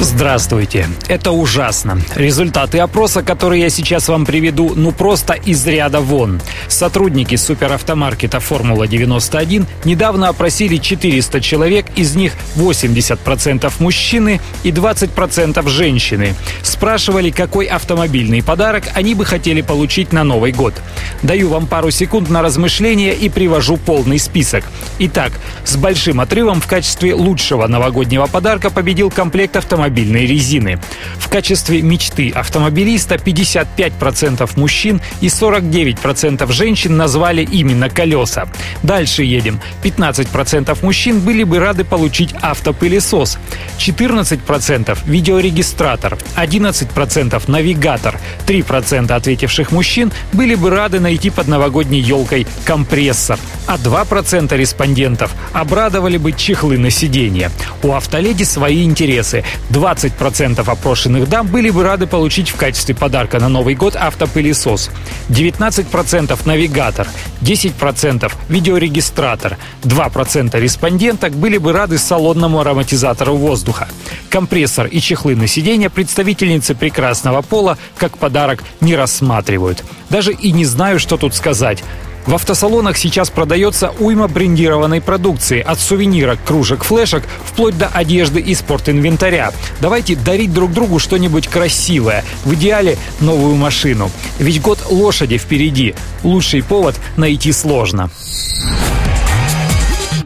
Здравствуйте. Это ужасно. Результаты опроса, которые я сейчас вам приведу, ну просто из ряда вон. Сотрудники суперавтомаркета «Формула-91» недавно опросили 400 человек, из них 80% мужчины и 20% женщины. Спрашивали, какой автомобильный подарок они бы хотели получить на Новый год. Даю вам пару секунд на размышление и привожу полный список. Итак, с большим отрывом в качестве лучшего новогоднего подарка победил комплект автомобилей автомобильной резины. В качестве мечты автомобилиста 55% мужчин и 49% женщин назвали именно колеса. Дальше едем. 15% мужчин были бы рады получить автопылесос, 14% видеорегистратор, 11% навигатор, 3% ответивших мужчин были бы рады найти под новогодней елкой компрессор, а 2% респондентов обрадовали бы чехлы на сиденье. У автоледи свои интересы. 20% опрошенных дам были бы рады получить в качестве подарка на Новый год автопылесос. 19% навигатор, 10% видеорегистратор, 2% респонденток были бы рады салонному ароматизатору воздуха. Компрессор и чехлы на сиденье представительницы прекрасного пола как подарок не рассматривают. Даже и не знаю, что тут сказать. В автосалонах сейчас продается уйма брендированной продукции, от сувенирок, кружек, флешек, вплоть до одежды и спортинвентаря. Давайте дарить друг другу что-нибудь красивое, в идеале новую машину. Ведь год лошади впереди. Лучший повод найти сложно.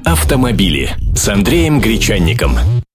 Автомобили с Андреем Гречанником.